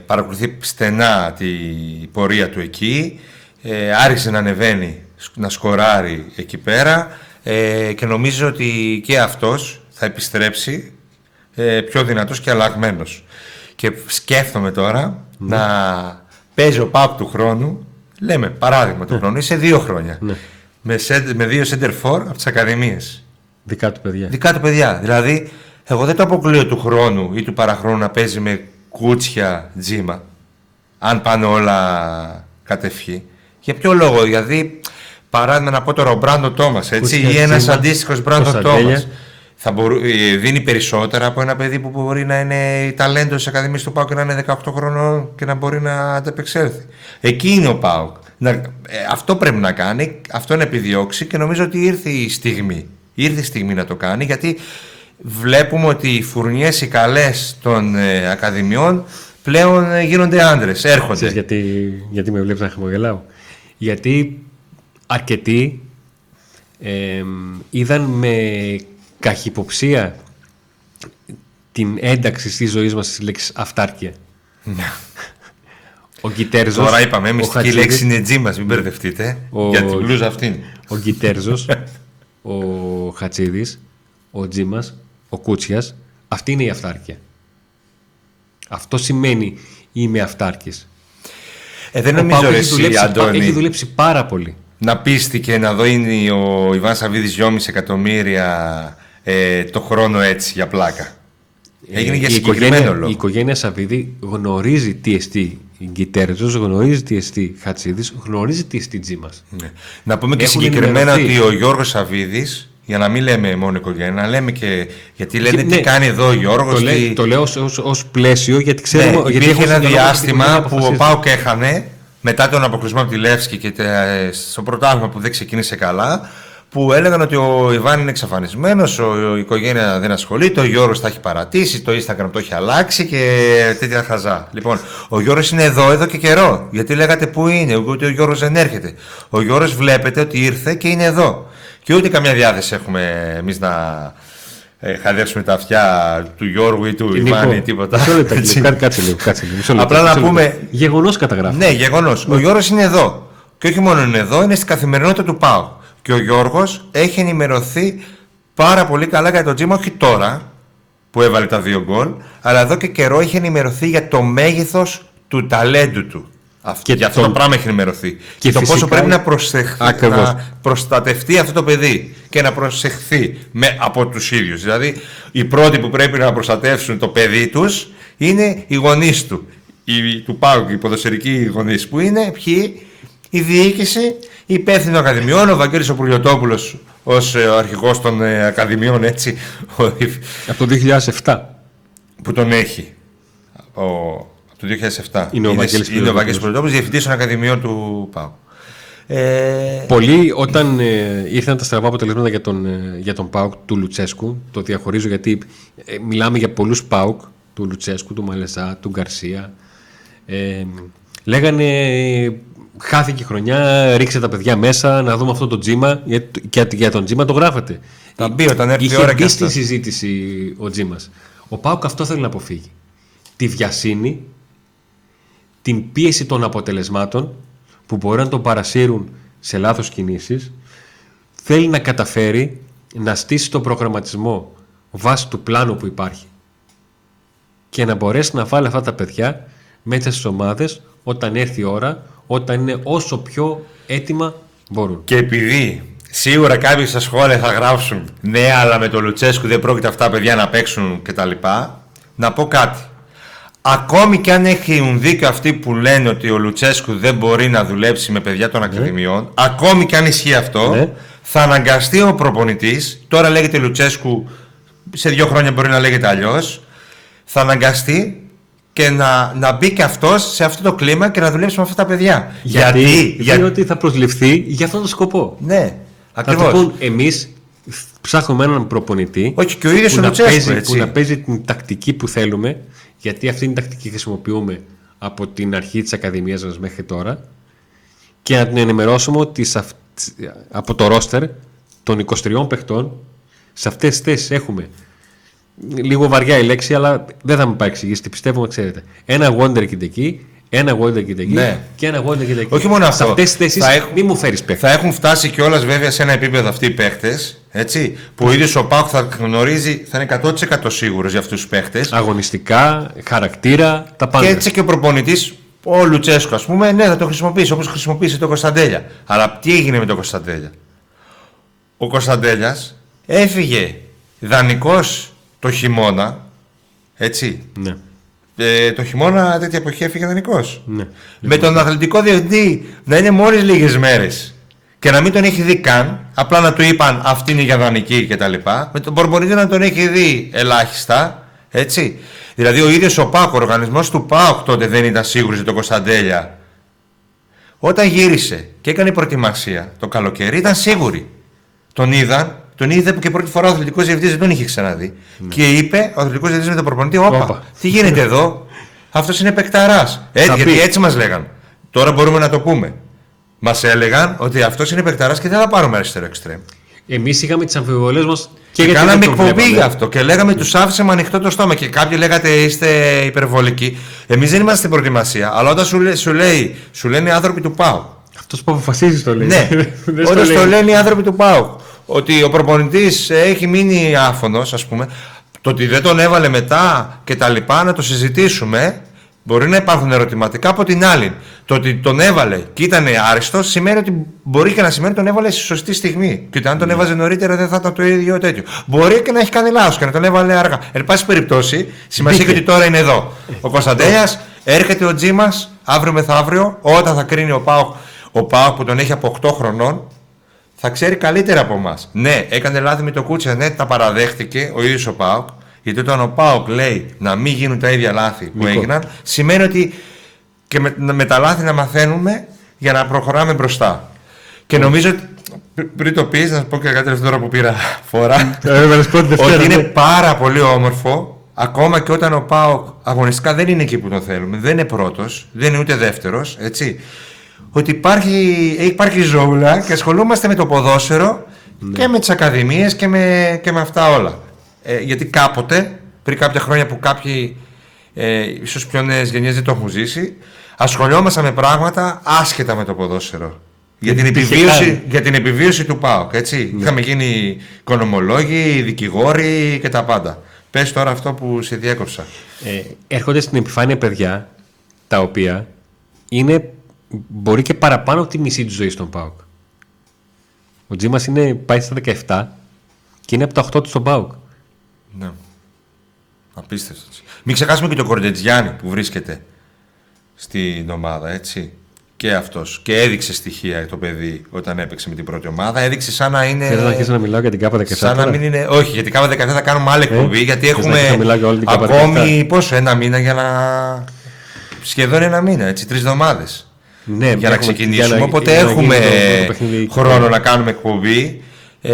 παρακολουθεί στενά την πορεία του εκεί. Ε, άρχισε να ανεβαίνει, να σκοράρει εκεί πέρα. Ε, και νομίζω ότι και αυτός θα επιστρέψει ε, πιο δυνατός και αλλαγμένος. Και σκέφτομαι τώρα να παίζει ο Παπ του χρόνου, λέμε παράδειγμα του χρόνου, είσαι δύο χρόνια. Ναι. Με, σεν- με δύο center for από τις ακαδημίες. Δικά του παιδιά. Δικά του παιδιά. Δηλαδή, εγώ δεν το αποκλείω του χρόνου ή του παραχρόνου να παίζει με κούτσια τζίμα. Αν πάνε όλα κατευχή. Για ποιο λόγο, δηλαδή, παράδειγμα να πω τώρα ο Μπράντο Τόμας, έτσι, Κούτσια ή ένας τζίμα, αντίστοιχος Μπράντο Κωνσταντέλια. Τόμας. Θα μπορού, ε, δίνει περισσότερα από ένα παιδί που μπορεί να είναι ταλέντο της Ακαδημίας του Πάουκ και να είναι 18 χρονών και να μπορεί να ανταπεξέλθει. Εκεί είναι ο Πάουκ. Να, ε, αυτό πρέπει να κάνει, αυτό να επιδιώξει και νομίζω ότι ήρθε η στιγμή. Ήρθε η στιγμή να το κάνει γιατί βλέπουμε ότι οι φουρνιές οι καλές των ε, ακαδημιών πλέον ε, γίνονται άντρες, έρχονται. Ξέρεις γιατί, γιατί με βλέπεις να χαμογελάω; Γιατί αρκετοί ε, είδαν με καχυποψία την ένταξη στη ζωή μας στη λέξης αυτάρκεια. Ο Γκιτέρζος, Τώρα είπαμε, ο μυστική Χατζίδης, λέξη είναι τζίμας, μην μπερδευτείτε. Ο- Για την μπλούζα αυτήν. ο Γκιτέρζος, ο Χατσίδης, ο Τζίμας, ο Κούτσιας, αυτή είναι η αυτάρκεια. Αυτό σημαίνει είμαι αυτάρκης. Ε, δεν Ο νομίζω Πάουκ ρε έχει εσύ, δουλέψει, Αντώνη, έχει δουλέψει πάρα πολύ. να πίστηκε να δίνει ο Ιβάν Σαββίδης 2,5 εκατομμύρια ε, το χρόνο έτσι για πλάκα. Έγινε για Ε, η συγκεκριμένο οικογένεια, λόγο. Η οικογένεια Σαββίδη γνωρίζει τι εστί Γκιτέρζος, γνωρίζει τι εστί Χατσίδης, γνωρίζει τι εστί Τζίμας. Ναι. Να πούμε και Έχουν συγκεκριμένα ενημερωθεί. ότι ο Γιώργος Σαββίδης, για να μην λέμε μόνο οικογένεια, να λέμε και γιατί λένε Ναι. τι κάνει εδώ ο Γιώργος. Το, λέει- τι... το λέω ως, ως, ως πλαίσιο γιατί ξέρουμε... Ναι, γιατί υπήρχε έχουμε ένα στο μυαλό μας την διάστημα οικογένεια που ο αποφασίζει. Πάουκ έχανε μετά τον αποκλεισμό από τη Λεύσκη και τε- στο πρωτάθλημα που δεν ξεκίνησε καλά που έλεγαν ότι ο Ιβάν είναι εξαφανισμένος, η οικογένεια δεν ασχολείται, ο Γιώργος τα έχει παρατήσει, το Instagram το έχει αλλάξει και τέτοια χαζά. Λοιπόν, ο Γιώργος είναι εδώ εδώ και καιρό. Γιατί λέγατε πού είναι, ότι ο Γιώργος δεν έρχεται. Ο Γιώργος βλέπετε ότι ήρθε και είναι εδώ. Και ούτε καμιά διάθεση έχουμε εμείς να ε, χαδέψουμε τα αυτιά του Γιώργου ή του Νίκο, Ιβάν ή τίποτα. μισό λεπτάκι, Έτσι. λίγο, κάτσε- Κάτσε λίγο, κάτσε λίγο. μισό λεπτό, Απλά να μισό λεπτό. πούμε- Γεγονός καταγράφει. Ναι, γεγονός. Ο Γιώργο είναι εδώ. Και όχι μόνο είναι εδώ, είναι στην καθημερινότητα του ΠΑΟ. Και ο Γιώργος έχει ενημερωθεί πάρα πολύ καλά για το τζίμα, όχι τώρα που έβαλε τα δύο γκολ, αλλά εδώ και καιρό έχει ενημερωθεί για το μέγεθος του ταλέντου του. Αυτό, Και για αυτό το- το πράγμα έχει ενημερωθεί. Και, το φυσικά- πόσο πρέπει να, προσεχ... Ακριβώς. να προστατευτεί αυτό το παιδί και να προσεχθεί με... από τους ίδιους. Δηλαδή, οι πρώτοι που πρέπει να προστατεύσουν το παιδί τους είναι οι γονείς του. Οι, του ΠΑΟΚ, οι ποδοσφαιρικοί γονείς που είναι ποιοι, η διοίκηση, η υπεύθυνη των Ακαδημιών, ο Βαγγέλης ο Πουργιωτόπουλος ως ε, ο αρχηγός των ε, Ακαδημιών, έτσι, ο- Από το 2007. που τον έχει. Ο, από το 2007. Είναι ο Βαγγέλης είναι ο Βαγγέλης Πουργιωτόπουλος. Πουργιωτόπουλος, διευθυντής των Ακαδημιών του ΠΑΟΚ. Ε, Πολλοί όταν ε, ήρθαν τα στραβά αποτελέσματα για τον, ε, για τον ΠΑΟΚ του Λουτσέσκου, το διαχωρίζω γιατί ε, μιλάμε για πολλούς ΠΑΟΚ, του Λουτσέσκου, του Μαλεσά, του Γκαρσία, ε, λέγανε ε, χάθηκε η χρονιά, ρίξε τα παιδιά μέσα να δούμε αυτό το τζίμα. Γιατί για, για τον τζίμα το γράφετε. Θα μπει όταν έρθει η Είχε ώρα μπει και στη αυτός. συζήτηση ο Τζίμας. Ο Πάουκ αυτό θέλει να αποφύγει. Τη βιασύνη, την πίεση των αποτελεσμάτων που μπορεί να τον παρασύρουν σε λάθος κινήσεις. Θέλει να καταφέρει να στήσει τον προγραμματισμό βάσει του πλάνου που υπάρχει και να μπορέσει να βάλει αυτά τα παιδιά μέσα στις ομάδες όταν έρθει η ώρα, όταν είναι όσο πιο έτοιμα μπορούν. Και επειδή σίγουρα κάποιοι στα σχόλια θα γράψουν ναι, αλλά με το Λουτσέσκου δεν πρόκειται αυτά τα παιδιά να παίξουν κτλ. Να πω κάτι. Ακόμη και αν έχουν δίκιο αυτοί που λένε ότι ο Λουτσέσκου δεν μπορεί να δουλέψει με παιδιά των ακαδημιών, ακόμη και αν ισχύει αυτό, Ναι. θα αναγκαστεί ο προπονητής, τώρα λέγεται Λουτσέσκου, σε δύο χρόνια μπορεί να λέγεται αλλιώς, θα αναγκαστεί και να, να μπει και αυτός σε αυτό το κλίμα και να δουλέψει με αυτά τα παιδιά. Γιατί, για- διότι θα προσληφθεί για αυτόν τον σκοπό. Ναι, Θα του ακριβώς. πούν εμείς ψάχνουμε έναν προπονητή Όχι, και ο ίδιος που, ο να Λουτσέσκου, παίζει, έτσι. που να παίζει την τακτική που θέλουμε γιατί αυτή την τακτική χρησιμοποιούμε από την αρχή της Ακαδημίας μας μέχρι τώρα και να την ενημερώσουμε ότι σε αυ- από το ρόστερ των 23 παιχτών σε αυτές τις θέσεις έχουμε λίγο βαριά η λέξη αλλά δεν θα μου πάει εξηγήσει τι πιστεύω να ξέρετε ένα Wonder Kid εκεί ένα Wonder Kid εκεί Ναι. και ένα Wonder Kid εκεί Όχι μόνο αυτό. σε αυτές τις θέσεις Θα έχουν- μην μου φέρεις παίχτη Θα έχουν φτάσει κιόλας βέβαια σε ένα επίπεδο αυτοί οι παίχτε. Έτσι, που ο ίδιος ο Πάουκ θα γνωρίζει, θα είναι 100% σίγουρος για αυτούς τους παίχτε. αγωνιστικά, χαρακτήρα, τα πάντα. Και έτσι και ο προπονητής, ο Λουτσέσκο, ας πούμε, ναι, θα το χρησιμοποιήσει όπως χρησιμοποίησε τον Κωνσταντέλια. Αλλά τι έγινε με τον Κωνσταντέλια; Ο Κωνσταντέλιας έφυγε δανεικός το χειμώνα. Έτσι. Ναι. Ε, το χειμώνα τέτοια εποχή έφυγε δανεικός. ναι. Με τον αθλητικό διευθυντή να είναι μόλις λίγες μέρες και να μην τον έχει δει καν, απλά να του είπαν αυτή είναι για δανεική κτλ. Με τον προπονητή να τον έχει δει ελάχιστα, έτσι. Δηλαδή ο ίδιος ο ΠΑΟΚ, ο οργανισμός του ΠΑΟΚ τότε δεν ήταν σίγουρος για τον Κωνσταντέλια. Όταν γύρισε και έκανε προετοιμασία το καλοκαίρι, ήταν σίγουροι. Τον είδαν, τον είδε που και πρώτη φορά ο αθλητικός διευθυντής δεν τον είχε ξαναδεί. Και είπε ο αθλητικός διευθυντής με τον προπονητή: Όπα, Όπα. τι γίνεται εδώ, αυτός είναι παικταράς. Έτσι, Θα γιατί πει. έτσι μας λέγαν. Τώρα μπορούμε να το πούμε. Μας έλεγαν ότι αυτός είναι παικταράς και δεν θα πάρουμε αριστερό εξτρέμ. Εμείς είχαμε τις αμφιβολίες μας και, Και, γιατί κάναμε δεν το εκπομπή βλέπαμε. γι' αυτό και λέγαμε τους άφησε με ανοιχτό το στόμα. Και κάποιοι λέγατε είστε υπερβολικοί. Εμείς δεν είμαστε στην προετοιμασία. Αλλά όταν σου, λέ- σου, λέει, σου λένε οι άνθρωποι του ΠΑΟ. Αυτό που αποφασίζεις το λέει. Ναι, (laughs) Δεν στο όταν λέει. το λένε οι άνθρωποι του ΠΑΟ. Ότι ο προπονητής έχει μείνει άφωνος, ας πούμε. Το ότι δεν τον έβαλε μετά και τα λοιπά να το συζητήσουμε. Μπορεί να υπάρχουν ερωτηματικά από την άλλη. Το ότι τον έβαλε και ήταν άριστο σημαίνει ότι μπορεί και να σημαίνει ότι τον έβαλε στη σωστή στιγμή. Και ότι αν τον Ναι. έβαζε νωρίτερα δεν θα ήταν το ίδιο τέτοιο. Μπορεί και να έχει κάνει λάθος και να τον έβαλε αργά. Εν πάση περιπτώσει, σημασία έχει Μπήκε. ότι τώρα είναι εδώ. Ο Κωνσταντέλιας έρχεται ο Τζίμας αύριο μεθαύριο, όταν θα κρίνει ο Πάοκ, ο Πάοκ που τον έχει από 8 χρονών, θα ξέρει καλύτερα από εμάς. Ναι, έκανε λάθη με το Κούτσια, ναι, τα παραδέχτηκε ο ίδιος ο Πάοκ. Γιατί όταν ο Πάοκ λέει να μην γίνουν τα ίδια λάθη που Νικό. έγιναν, σημαίνει ότι και με, με τα λάθη να μαθαίνουμε για να προχωράμε μπροστά. Και νομίζω ότι. πρι- Πριν το πεις, να σου πω και κάτι τελευταίο τώρα που πήρα φορά. Ε, έβαλες πρώτη Δευτέρα, ότι είναι ναι. πάρα πολύ όμορφο, ακόμα και όταν ο Πάοκ αγωνιστικά δεν είναι εκεί που τον θέλουμε, δεν είναι πρώτος, δεν είναι ούτε δεύτερος, έτσι. Ότι υπάρχει, υπάρχει ζώουλα και ασχολούμαστε με το ποδόσφαιρο Ναι. και με τις ακαδημίες και με, και με αυτά όλα. Ε, γιατί κάποτε, πριν κάποια χρόνια που κάποιοι ε, ίσως πιο νέες γενιές δεν το έχουν ζήσει, ασχολιόμασταν με πράγματα άσχετα με το ποδόσφαιρο. Για την, Δεν υπήρχε επιβίωση, καν. για την επιβίωση του ΠΑΟΚ, έτσι. Είχαμε γίνει οικονομολόγοι, δικηγόροι και τα πάντα. Πες τώρα αυτό που σε διέκοψα. Ε, έρχονται στην επιφάνεια παιδιά τα οποία είναι, μπορεί και παραπάνω από τη μισή της ζωής στον ΠΑΟΚ. Ο Τζίμας πάει στα 17 και είναι από τα 8 του στον ΠΑΟΚ. Ναι. Απίστευτο. Μην ξεχάσουμε και τον Κορντετζιάννη που βρίσκεται στην ομάδα, έτσι. Και αυτός. Και έδειξε στοιχεία το παιδί όταν έπαιξε με την πρώτη ομάδα. Έδειξε σαν να είναι. Θέλω να αρχίσω να μιλάω για την ΚΑΠΑ 17. Σαν να τώρα. μην είναι. Όχι, γιατί κάμα 17 θα κάνουμε άλλη εκπομπή. γιατί θες να έχουμε αρχίσω να μιλάω για όλη την ΚΑΠΑ ακόμη πόσο, ένα μήνα για να. Σχεδόν ένα μήνα, έτσι, τρεις εβδομάδες. Ναι, για να έχουμε- ξεκινήσουμε. για να- Οπότε για να γίνει έχουμε το- το παιχνίδι. χρόνο να κάνουμε εκπομπή ε,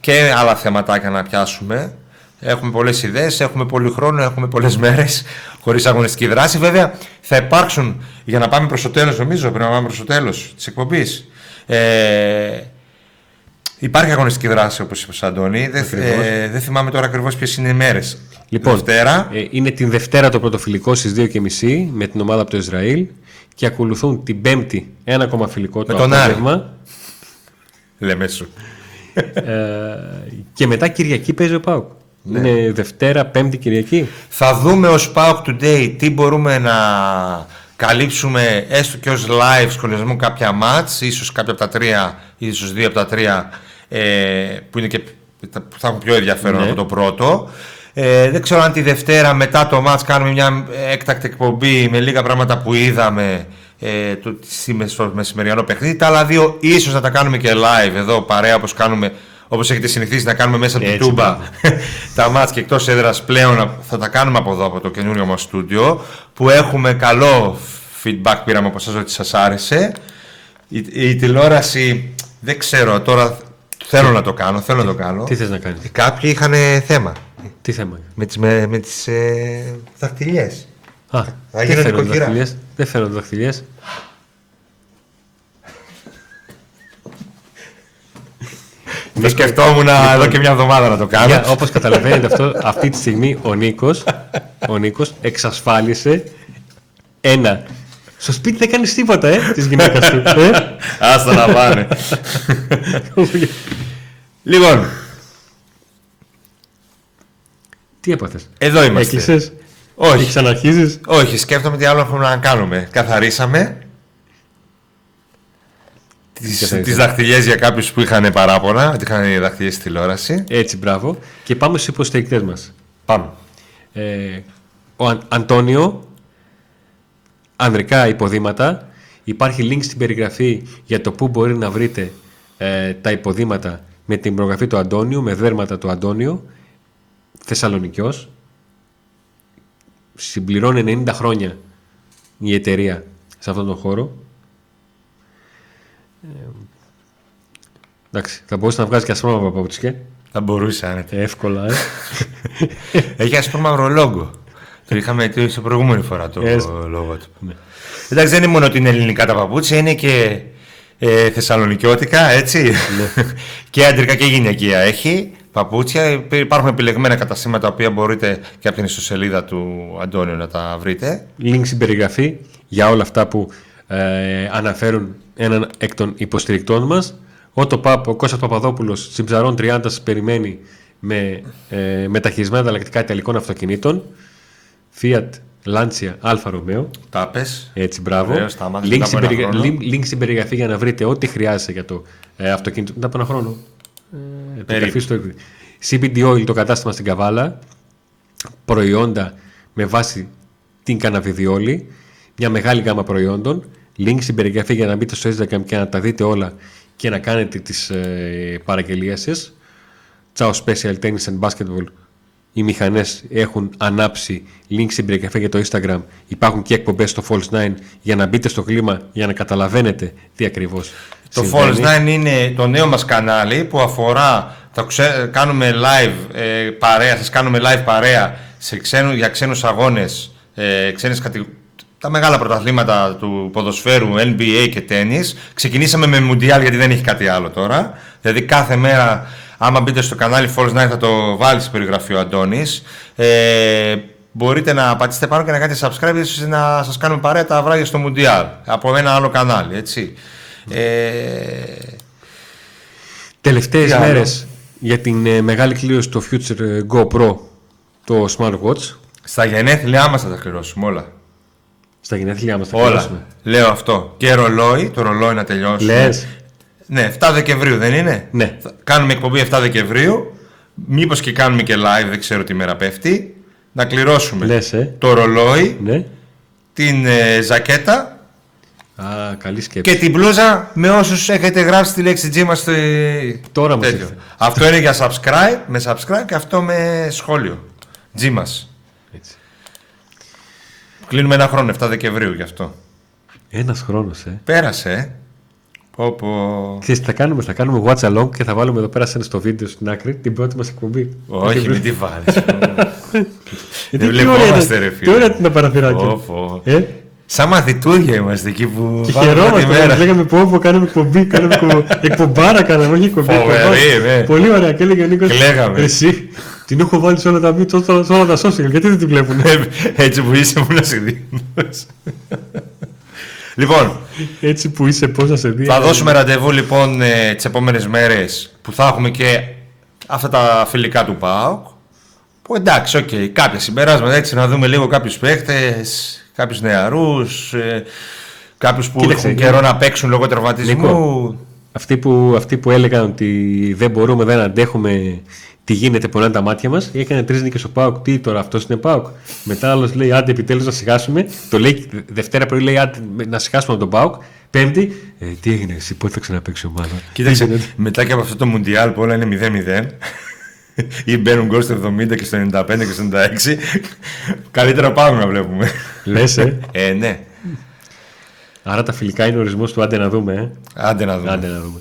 και άλλα θεματάκια να πιάσουμε. Έχουμε πολλές ιδέες, έχουμε πολύ χρόνο, έχουμε πολλές μέρες χωρίς αγωνιστική δράση. Βέβαια, θα υπάρξουν για να πάμε προς το τέλος, νομίζω, πρέπει να πάμε προς το τέλος της εκπομπής. Ε, υπάρχει αγωνιστική δράση, όπως είπε ο Αντώνη. Δεν, ε, δεν θυμάμαι τώρα ακριβώς ποιες είναι οι μέρες. Λοιπόν, Δευτέρα. Ε, είναι την Δευτέρα το πρωτοφιλικό στις 2.30 με την ομάδα από το Ισραήλ και ακολουθούν την Πέμπτη ένα ακόμα φιλικό το τον Άρη. απόγευμα Λέμε σου. ε, και μετά Κυριακή παίζει ο Πάουκ. Ναι. Είναι Δευτέρα, Πέμπτη, Κυριακή. Θα δούμε ως PAOK Today τι μπορούμε να καλύψουμε έστω και ως live σχολιασμό κάποια μάτς, ίσως κάποια από τα τρία, ίσως δύο από τα τρία ε, που, είναι και, που θα έχουν πιο ενδιαφέρον Ναι. από το πρώτο. Ε, δεν ξέρω αν τη Δευτέρα μετά το μάτς κάνουμε μια έκτακτη εκπομπή με λίγα πράγματα που είδαμε ε, το, στη- στο μεσημεριανό παιχνίδι. Τα άλλα δύο ίσως να τα κάνουμε και live εδώ παρέα όπως κάνουμε όπως έχετε συνηθίσει να κάνουμε μέσα από την Έτσι, Τούμπα μπράβο. (laughs) τα μάτς και εκτός έδρας πλέον θα τα κάνουμε από εδώ από το καινούριο μας στούντιο που έχουμε καλό feedback πήραμε από εσάς ότι σας άρεσε η, η τηλεόραση δεν ξέρω τώρα θέλω να το κάνω θέλω να το κάνω Τι θες να κάνεις, κάποιοι είχαν θέμα τι θέμα. με τις, με, με τις ε, δαχτυλιές Α, Θα δεν γίνω φαίνονται νοικοκυρά. δαχτυλιές. Δεν φαίνονται δαχτυλιές. (laughs) το σκεφτόμουν εδώ και μια εβδομάδα να το κάνω Για, όπως καταλαβαίνετε αυτό, αυτή τη στιγμή ο Νίκος, ο Νίκος εξασφάλισε ένα. Στο σπίτι δεν κάνεις τίποτα, ε, της γυναίκας του. Ε; άστα να πάνε λοιπόν Τι έπαθες; εδώ είμαστε Έκλεισες; όχι Και ξαναρχίζεις; Όχι, σκέφτομαι τι άλλο έχουμε να κάνουμε. Καθαρίσαμε τις, καθαρίσαμε; τις δαχτυλιές για κάποιους που είχαν παράπονα, ότι είχαν οι δαχτυλιές στη τηλεόραση. Έτσι, μπράβο. Και πάμε στους υποστηρικτές μας. Πάμε. Ε, ο Αν- Αντώνιο, ανδρικά υποδήματα. Υπάρχει link στην περιγραφή για το πού μπορεί να βρείτε ε, τα υποδήματα με την προγραφή του Αντώνιου, με δέρματα του Αντώνιο, Θεσσαλονικιός. Συμπληρώνει 90 χρόνια η εταιρεία σε αυτόν τον χώρο. Ε, εντάξει, θα μπορούσε να βγάζει και ασπρόμαυρα παπούτσια. Θα μπορούσε άνετα. Εύκολα, ε. (laughs) Έχει ας πούμε μαύρο λόγο. Το είχαμε δει σε προηγούμενη φορά το Yes. λόγο του. Εντάξει, δεν είναι μόνο ότι είναι ελληνικά τα παπούτσια, είναι και ε, θεσσαλονικιώτικα, έτσι. (laughs) και αντρικά και γυναικεία έχει παπούτσια. Υπ- Υπάρχουν επιλεγμένα καταστήματα τα οποία μπορείτε και από την ιστοσελίδα του Αντώνιο να τα βρείτε. link στην περιγραφή για όλα αυτά που ε, αναφέρουν έναν εκ των υποστηρικτών μας. Ο, το Παπ, ο Κώστας Παπαδόπουλος Συμψαρών 30 σας περιμένει με ε, μεταχειρισμένα ανταλλακτικά ιταλικών αυτοκινήτων. Fiat Lancia Alfa Romeo. Τα πες. Έτσι, μπράβο. Ωραίος, τα μάθες Link μετά στην, από ένα περιγρα- χρόνο. link- link στην περιγραφή για να βρείτε ό,τι χρειάζεται για το ε, αυτοκίνητο. Μετά από ένα χρόνο. Ε, το Περίπου. καφί στο... CBD Oil, το κατάστημα στην Καβάλα. Προϊόντα με βάση την καναβιδιόλη. Μια μεγάλη γάμα προϊόντων. Link στην περιγραφή για να μπείτε στο Instagram και να τα δείτε όλα και να κάνετε τις ε, παραγγελίες σας. Ciao Special Tennis and Basketball. Οι μηχανές έχουν ανάψει link στην περιγραφή για το Instagram. Υπάρχουν και εκπομπές στο Falls 9 για να μπείτε στο κλίμα για να καταλαβαίνετε τι ακριβώς Το συμβαίνει. Falls 9 είναι το νέο μας κανάλι που αφορά, θα ξέ- κάνουμε live ε, παρέα, σας κάνουμε live παρέα σε ξένου, για ξένους αγώνες, ε, ξένες κατη- τα μεγάλα πρωταθλήματα του ποδοσφαίρου, NBA και τέννις. Ξεκινήσαμε με Μουντιάλ γιατί δεν έχει κάτι άλλο τώρα. Δηλαδή κάθε μέρα, άμα μπείτε στο κανάλι Falls 9 θα το βάλεις στην περιγραφή ο Αντώνης. Ε, μπορείτε να πατήσετε πάνω και να κάνετε subscribe ώστε να σας κάνουμε παρέα τα βράδια στο Μουντιάλ από ένα άλλο κανάλι, έτσι. Ε, Τελευταίες Τι άλλο; μέρες για την ε, μεγάλη κλήρωση του Future ε, GoPro το smartwatch. στα γενέθλιά μας θα τα κληρώσουμε όλα. Στα γενέθλιά μας θα όλα. κληρώσουμε. Λέω αυτό. Και ρολόι, το ρολόι να τελειώσουμε. Λες. Ναι, 7 Δεκεμβρίου δεν είναι; Ναι. Θα κάνουμε εκπομπή 7 Δεκεμβρίου. Μήπως και κάνουμε και live, δεν ξέρω τι μέρα πέφτει. Να κληρώσουμε Λες, ε. το ρολόι, Ναι. την ε, ζακέτα Α, καλή σκέψη. και την μπλούζα με όσους έχετε γράψει τη λέξη G μας στο... Τώρα μας τέτοιο. ήρθε. Αυτό είναι για subscribe, με subscribe και αυτό με σχόλιο. G μας. Έτσι. Κλείνουμε ένα χρόνο, 7 Δεκεμβρίου γι' αυτό. Ένας χρόνος, ε. Πέρασε, ε. Πω, πω. Ξέρεις τι θα κάνουμε, θα κάνουμε watch along και θα βάλουμε εδώ πέρα σαν στο βίντεο στην άκρη την πρώτη μας εκπομπή. Όχι, μην τη βάλεις. Γιατί Δεν τι ωραία βλεπόμαστε, είναι- ρε, Τι φίλε. ωραία είναι τα παραθυράκια. Πω, πω. Ε, Σαν μαθητούρια είμαστε εκεί που και βάλουμε τη χαιρόμαστε. μέρα. μας Λέγαμε πω, πω, κάνουμε εκπομπή. Κάνουμε εκπομπή. (laughs) Εκπομπάρα κάναμε, όχι εκπομπή. Φοβερή, εκπομπάρα. ναι. Πολύ ωραία. Και έλεγε ο Νίκος. Κλαίγαμε. Εσύ την έχω βάλει σε όλα τα, μη- σε όλα- σε όλα τα social. Γιατί δεν την βλέπουν. Έτσι που είσαι μου να σε δίνω. Λοιπόν, Έτσι που είσαι, πώς να σε δει. θα δώσουμε ραντεβού λοιπόν ε, τις επόμενες μέρες που θα έχουμε και αυτά τα φιλικά του ΠΑΟΚ. Που εντάξει, οκ, κάποια συμπεράσματα έτσι να δούμε λίγο κάποιους παίχτες, κάποιους νεαρούς, ε, κάποιους που Κοίταξε, έχουν Νίκο. καιρό να παίξουν λόγω τραυματισμού. Αυτοί που, αυτοί που έλεγαν ότι δεν μπορούμε, δεν αντέχουμε τι γίνεται, πονάνε τα μάτια μας. Έκανε τρεις νίκες ο Πάουκ. Τι τώρα, αυτός είναι Πάουκ. Μετά άλλος λέει: Άντε, επιτέλους να σιγάσουμε. Το λέει Δευτέρα πρωί λέει: Άντε, να σιγάσουμε από τον Πάουκ. Πέμπτη, ε, τι έγινε, εσύ πότε θα ξαναπέξει η ομάδα. Κοίταξε, Έγινε. μετά και από αυτό το Μουντιάλ που όλα είναι 0-0 ή μπαίνουν γκολ στο 70 και στο 95 και στο 96, καλύτερα πάμε να βλέπουμε. Λες, ε. Ε, ναι. Άρα τα φιλικά είναι ορισμός του άντε να δούμε, ε. Άντε να δούμε. Άντε να δούμε.